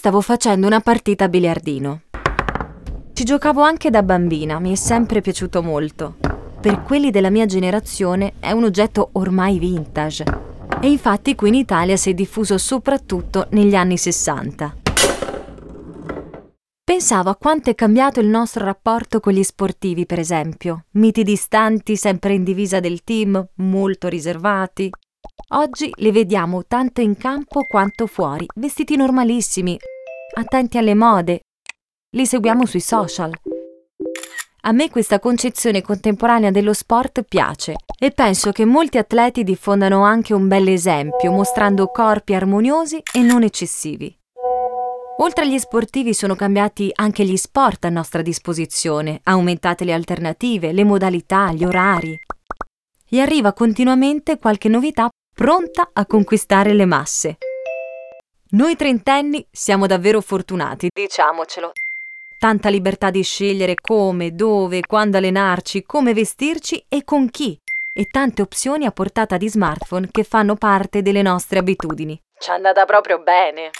Stavo facendo una partita a biliardino. Ci giocavo anche da bambina, mi è sempre piaciuto molto. Per quelli della mia generazione è un oggetto ormai vintage. E infatti qui in Italia si è diffuso soprattutto negli anni 60. Pensavo a quanto è cambiato il nostro rapporto con gli sportivi, per esempio. Miti distanti, sempre in divisa del team, molto riservati. Oggi li vediamo tanto in campo quanto fuori, vestiti normalissimi, attenti alle mode. Li seguiamo sui social. A me questa concezione contemporanea dello sport piace e penso che molti atleti diffondano anche un bel esempio, mostrando corpi armoniosi e non eccessivi. Oltre agli sportivi sono cambiati anche gli sport a nostra disposizione, aumentate le alternative, le modalità, gli orari. E arriva continuamente qualche novità pronta a conquistare le masse. Noi trentenni siamo davvero fortunati, diciamocelo. Tanta libertà di scegliere come, dove, quando allenarci, come vestirci e con chi. E tante opzioni a portata di smartphone che fanno parte delle nostre abitudini. Ci è andata proprio bene.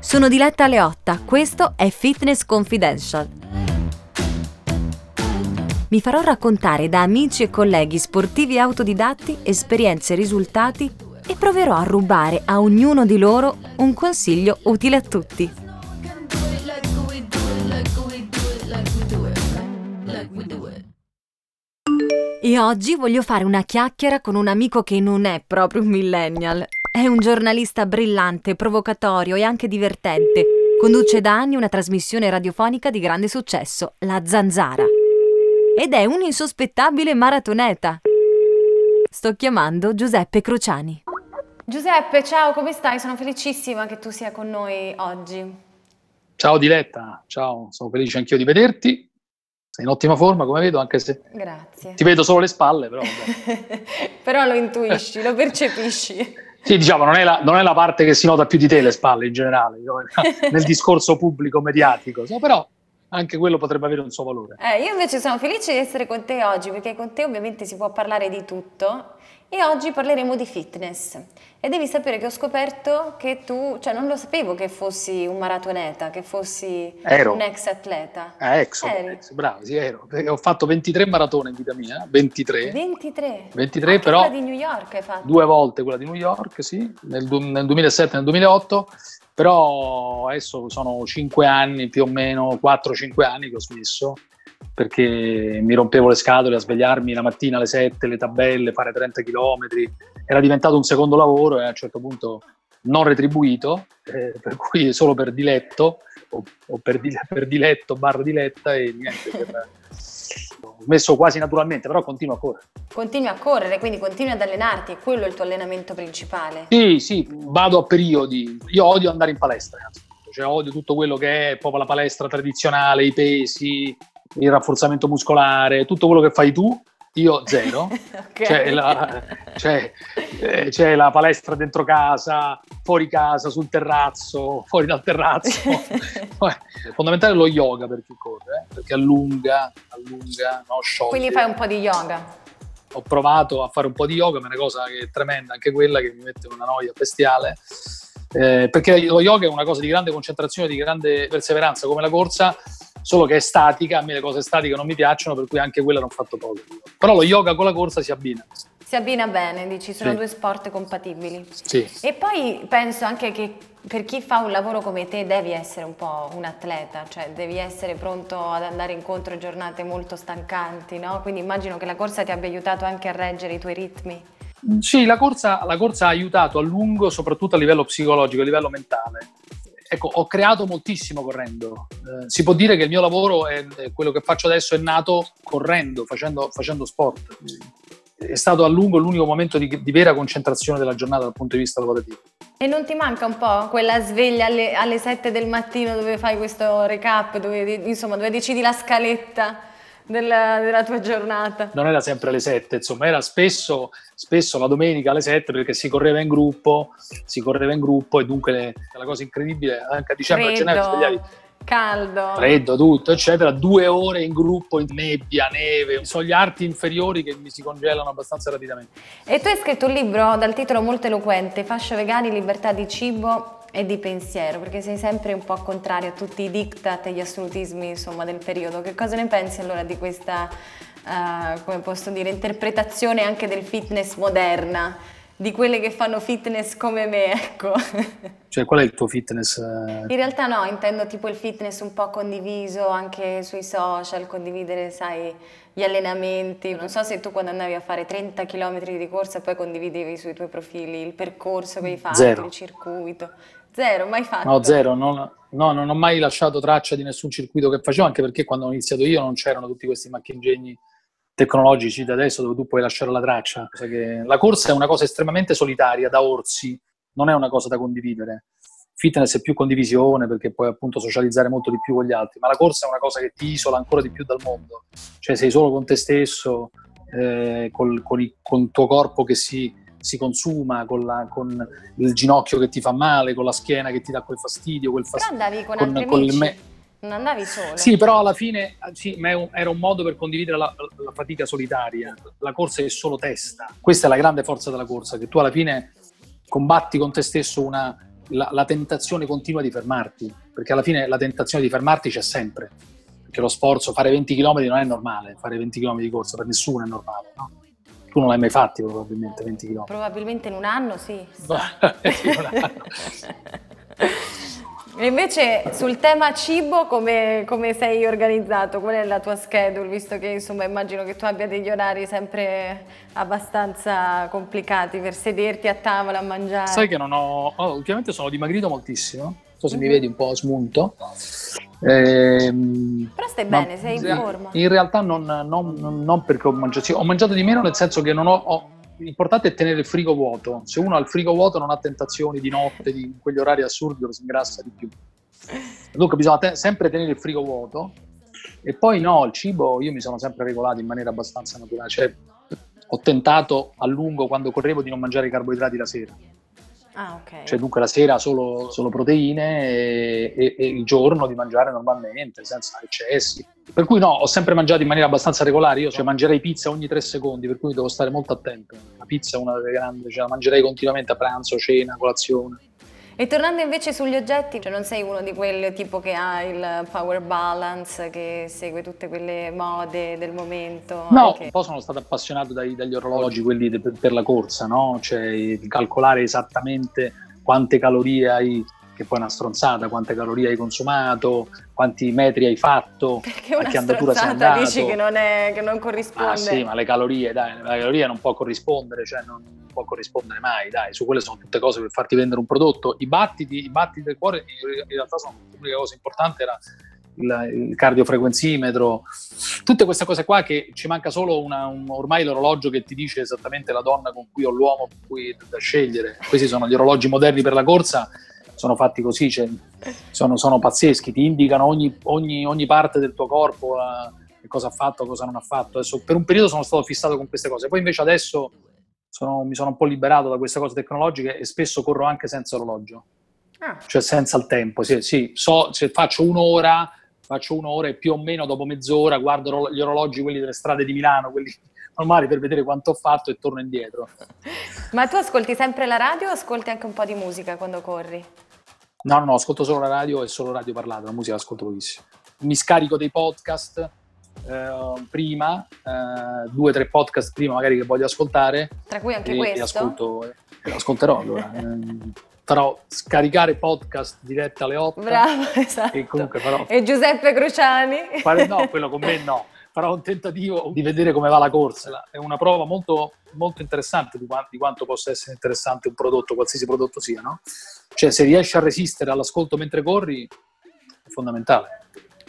Sono Diletta Leotta, questo è Fitness Confidential mi farò raccontare da amici e colleghi sportivi autodidatti esperienze e risultati e proverò a rubare a ognuno di loro un consiglio utile a tutti. E oggi voglio fare una chiacchiera con un amico che non è proprio un millennial. È un giornalista brillante, provocatorio e anche divertente. Conduce da anni una trasmissione radiofonica di grande successo, La Zanzara ed è un insospettabile maratoneta. Sto chiamando Giuseppe Cruciani. Giuseppe, ciao, come stai? Sono felicissima che tu sia con noi oggi. Ciao Diletta, ciao, sono felice anch'io di vederti. Sei in ottima forma, come vedo, anche se Grazie. ti vedo solo le spalle, però. però lo intuisci, lo percepisci. Sì, diciamo, non è, la, non è, la, parte che si nota più di te le spalle in generale, nel discorso pubblico mediatico, so, però anche quello potrebbe avere un suo valore. Eh, io invece sono felice di essere con te oggi perché con te ovviamente si può parlare di tutto e oggi parleremo di fitness. E devi sapere che ho scoperto che tu, cioè non lo sapevo che fossi un maratoneta, che fossi ero. un ex atleta. Eh, ex, ex, bravo, sì, ero. Ho fatto 23 maratone in vita mia, 23. 23? 23 però... quella di New York hai fatto? Due volte quella di New York, sì, nel, nel 2007 e nel 2008 però adesso sono 5 anni più o meno, 4-5 anni che ho smesso perché mi rompevo le scatole a svegliarmi la mattina alle 7, le tabelle, fare 30 km, era diventato un secondo lavoro e a un certo punto non retribuito, eh, per cui solo per diletto o, o per, per, diletto barra diletta e niente, per, ho smesso quasi naturalmente, però continuo a correre. Continui a correre, quindi continui ad allenarti, quello è il tuo allenamento principale? Sì, sì, vado a periodi. Io odio andare in palestra, cioè odio tutto quello che è proprio la palestra tradizionale, i pesi, il rafforzamento muscolare, tutto quello che fai tu io zero. okay. c'è, la, c'è, eh, c'è, la, palestra dentro casa, fuori casa, sul terrazzo, fuori dal terrazzo. fondamentale lo yoga per chi corre, eh? perché allunga, allunga, no, scioglie. Quindi fai un po' di yoga? Ho provato a fare un po' di yoga, ma è una cosa che è tremenda, anche quella che mi mette una noia bestiale. Eh, perché lo yoga è una cosa di grande concentrazione, di grande perseveranza, come la corsa, solo che è statica, a me le cose statiche non mi piacciono, per cui anche quella non ho fatto poco. Però lo yoga con la corsa si abbina. Si abbina bene, dici, sono sì. due sport compatibili. Sì. E poi penso anche che per chi fa un lavoro come te devi essere un po' un atleta, cioè devi essere pronto ad andare incontro a giornate molto stancanti, no? Quindi immagino che la corsa ti abbia aiutato anche a reggere i tuoi ritmi. Sì, la corsa, la corsa ha aiutato a lungo, soprattutto a livello psicologico, a livello mentale ecco, ho creato moltissimo correndo. Eh, si può dire che il mio lavoro, è, quello che faccio adesso, è nato correndo, facendo, facendo, sport. È stato a lungo l'unico momento di, di, vera concentrazione della giornata dal punto di vista lavorativo. E non ti manca un po' quella sveglia alle, alle 7 del mattino dove fai questo recap, dove, insomma, dove decidi la scaletta? Della, della, tua giornata? Non era sempre alle 7, insomma, era spesso, spesso la domenica alle 7 perché si correva in gruppo, si correva in gruppo e dunque le, la cosa incredibile, anche a dicembre e gennaio svegliavi caldo, freddo, tutto, eccetera, due ore in gruppo, in nebbia, neve, sono gli arti inferiori che mi si congelano abbastanza rapidamente. E tu hai scritto un libro dal titolo molto eloquente, Fascio vegani, libertà di cibo e di pensiero, perché sei sempre un po' contrario a tutti i diktat e gli assolutismi insomma, del periodo. Che cosa ne pensi allora di questa, uh, come posso dire, interpretazione anche del fitness moderna? di quelle che fanno fitness come me, ecco. Cioè, qual è il tuo fitness? In realtà no, intendo tipo il fitness un po' condiviso anche sui social, condividere, sai, gli allenamenti. Non so se tu quando andavi a fare 30 km di corsa poi condividevi sui tuoi profili il percorso che hai fatto, zero. il circuito. Zero, mai fatto? No, zero. Non, no, non ho mai lasciato traccia di nessun circuito che facevo, anche perché quando ho iniziato io non c'erano tutti questi macchingegni tecnologici da adesso dove tu puoi lasciare la traccia. La corsa è una cosa estremamente solitaria, da orsi, non è una cosa da condividere. Fitness è più condivisione perché puoi appunto socializzare molto di più con gli altri, ma la corsa è una cosa che ti isola ancora di più dal mondo. Cioè sei solo con te stesso, eh, col, con, il, con, il tuo corpo che si, si consuma, con, la, con, il ginocchio che ti fa male, con la schiena che ti dà quel fastidio, quel fastidio. Però andavi con, con altri amici. Me- non andavi solo? Sì, però alla fine sì, era un modo per condividere la, la, fatica solitaria. La corsa è solo testa. Questa è la grande forza della corsa, che tu alla fine combatti con te stesso una, la, la, tentazione continua di fermarti, perché alla fine la tentazione di fermarti c'è sempre. Perché lo sforzo, fare 20 km non è normale, fare 20 km di corsa per nessuno è normale, no? Tu non l'hai mai fatti probabilmente 20 km. Probabilmente in un anno sì. in un anno. E invece sul tema cibo come, come, sei organizzato? Qual è la tua schedule? Visto che insomma immagino che tu abbia degli orari sempre abbastanza complicati per sederti a tavola a mangiare. Sai che non ho... Oh, ultimamente sono dimagrito moltissimo, non so se mm-hmm. mi mhm. vedi un po' smunto. Ehm, Però stai bene, sei in forma. In realtà non, non, non perché ho mangiato, sì, ho mangiato di meno nel senso che non ho, ho l'importante è tenere il frigo vuoto. Se uno ha il frigo vuoto non ha tentazioni di notte, di quegli orari assurdi dove si ingrassa di più. Dunque bisogna te- sempre tenere il frigo vuoto. E poi no, il cibo io mi sono sempre regolato in maniera abbastanza naturale. Cioè, ho tentato a lungo quando correvo di non mangiare i carboidrati la sera. Ah, okay. Cioè dunque la sera solo, solo proteine e, e, e, il giorno di mangiare normalmente, senza eccessi. Per cui no, ho sempre mangiato in maniera abbastanza regolare, io cioè, mangerei pizza ogni tre secondi, per cui devo stare molto attento. La pizza è una delle grandi, cioè la mangerei continuamente a pranzo, cena, colazione. E tornando invece sugli oggetti, cioè non sei uno di quelli tipo che ha il power balance, che segue tutte quelle mode del momento? No, anche... un po' sono stato appassionato dai, dagli orologi, quelli de, per la corsa, no? Cioè calcolare esattamente quante calorie hai che poi è una stronzata, quante calorie hai consumato, quanti metri hai fatto, Perché una a che andatura sei andato. dici che non, è, che non corrisponde. Ah sì, ma le calorie, dai, la caloria non può corrispondere, cioè non può corrispondere mai, dai, su quelle sono tutte cose per farti vendere un prodotto. I battiti, i battiti del cuore in realtà sono l'unica cosa importante era il, il cardiofrequenzimetro, tutte queste cose qua che ci manca solo una, un, ormai l'orologio che ti dice esattamente la donna con cui o l'uomo con cui da scegliere. Questi sono gli orologi moderni per la corsa sono fatti così, cioè, sono, sono, pazzeschi, ti indicano ogni, ogni, ogni parte del tuo corpo, uh, cosa ha fatto, cosa non ha fatto. Adesso, per un periodo sono stato fissato con queste cose, poi invece adesso sono, mi sono un po' liberato da queste cose tecnologiche e spesso corro anche senza orologio, ah. cioè senza il tempo. Sì, sì, so, se faccio un'ora, faccio un'ora e più o meno dopo mezz'ora guardo gli orologi, quelli delle strade di Milano, quelli normali per vedere quanto ho fatto e torno indietro. Ma tu ascolti sempre la radio o ascolti anche un po' di musica quando corri? No, no, no, ascolto solo la radio e solo radio parlata, la musica ascolto pochissimo. Mi scarico dei podcast eh, prima, eh, due o tre podcast prima magari che voglio ascoltare. Tra cui anche e, questo? E ascolto, ascolterò allora. Eh, farò scaricare podcast dirette alle 8. Bravo, esatto. E comunque farò... E Giuseppe Cruciani? No, quello con me no. Farò un tentativo di vedere come va la corsa. È una prova molto, molto interessante di quanto, di quanto possa essere interessante un prodotto, qualsiasi prodotto sia, no? Cioè, se riesci a resistere all'ascolto mentre corri, è fondamentale.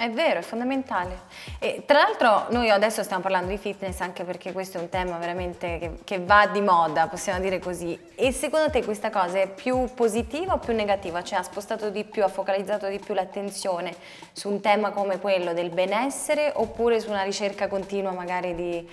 È vero, è fondamentale. E tra l'altro noi adesso stiamo parlando di fitness anche perché questo è un tema veramente che, che, va di moda, possiamo dire così. E secondo te questa cosa è più positiva o più negativa? Cioè ha spostato di più, ha focalizzato di più l'attenzione su un tema come quello del benessere oppure su una ricerca continua magari di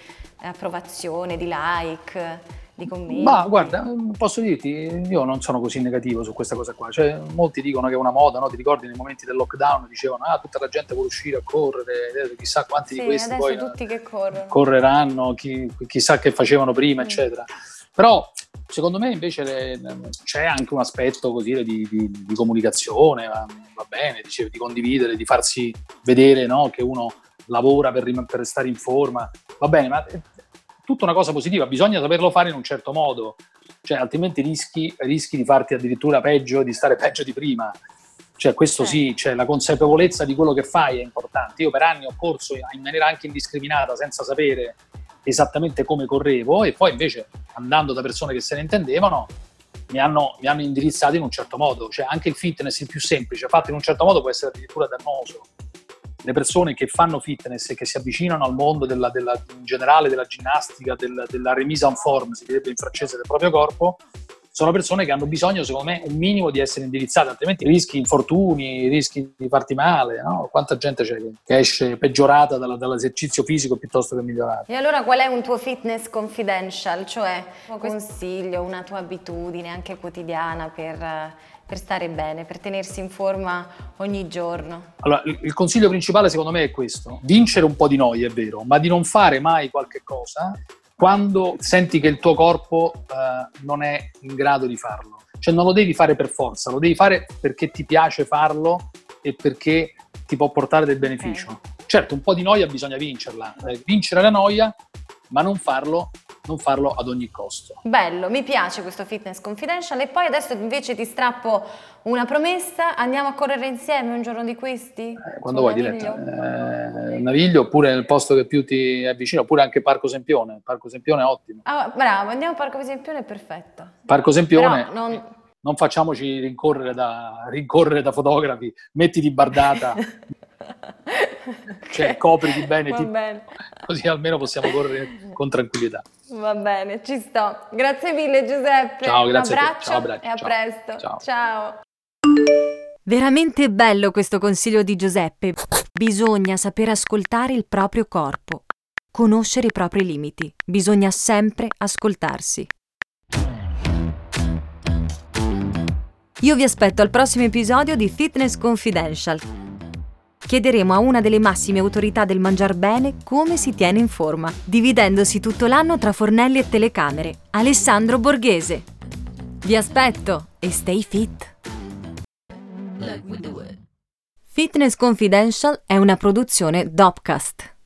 approvazione, di like? Di commenti? Ma guarda, posso dirti, io non sono così negativo su questa cosa qua. Cioè, molti dicono che è una moda, no? Ti ricordi nei momenti del lockdown dicevano ah, tutta la gente vuole uscire a correre, chissà quanti sì, di questi poi corrono. correranno, chi, chissà che facevano prima, mm. eccetera. Però secondo me invece le, c'è anche un aspetto così di, di, di comunicazione, va, va bene, dicevi, di condividere, di farsi vedere no? che uno lavora per, per stare in forma, va bene, ma tutta una cosa positiva, bisogna saperlo fare in un certo modo, cioè altrimenti rischi, rischi di farti addirittura peggio, di stare peggio di prima. Cioè, questo sì, cioè, la consapevolezza di quello che fai è importante. Io per anni ho corso in maniera anche indiscriminata, senza sapere esattamente come correvo, e poi invece andando da persone che se ne intendevano, mi hanno, mi hanno indirizzato in un certo modo. Cioè, anche il fitness il più semplice, fatto in un certo modo, può essere addirittura dannoso le persone che fanno fitness e che si avvicinano al mondo della, della, in generale della ginnastica, del, della remise en forme, si direbbe in francese, del proprio corpo, sono persone che hanno bisogno, secondo me, un minimo di essere indirizzate, altrimenti rischi infortuni, rischi di farti male. No? Quanta gente c'è che esce peggiorata dalla, dall'esercizio fisico piuttosto che migliorata. E allora qual è un tuo fitness confidential? Cioè un consiglio, una tua abitudine anche quotidiana per per stare bene, per tenersi in forma ogni giorno? Allora, il consiglio principale secondo me è questo, vincere un po' di noia, è vero, ma di non fare mai qualche cosa quando senti che il tuo corpo eh, non è in grado di farlo. Cioè non lo devi fare per forza, lo devi fare perché ti piace farlo e perché ti può portare del beneficio. Okay. Certo, un po' di noia bisogna vincerla, eh, vincere la noia, ma non farlo non farlo ad ogni costo. Bello, mi piace questo fitness confidential e poi adesso invece ti strappo una promessa, andiamo a correre insieme un giorno di questi? Eh, quando vuoi Diletta, eh, Naviglio oppure nel posto che più ti è vicino, oppure anche Parco Sempione, Parco Sempione è ottimo. Ah, bravo, andiamo a Parco Sempione, perfetto. Parco Sempione... non... non facciamoci rincorrere da, rincorrere da fotografi, mettiti bardata. cioè copriti bene, ti... bene, così almeno possiamo correre con tranquillità. Va bene, ci sto. Grazie mille Giuseppe. Ciao, grazie Un abbraccio, Ciao, abbraccio. e a Ciao. presto. Ciao. Ciao. Veramente bello questo consiglio di Giuseppe. Bisogna saper ascoltare il proprio corpo, conoscere i propri limiti. Bisogna sempre ascoltarsi. Io vi aspetto al prossimo episodio di Fitness Confidential chiederemo a una delle massime autorità del mangiar bene come si tiene in forma, dividendosi tutto l'anno tra fornelli e telecamere, Alessandro Borghese. Vi aspetto e stay fit! Fitness Confidential è una produzione Dopcast.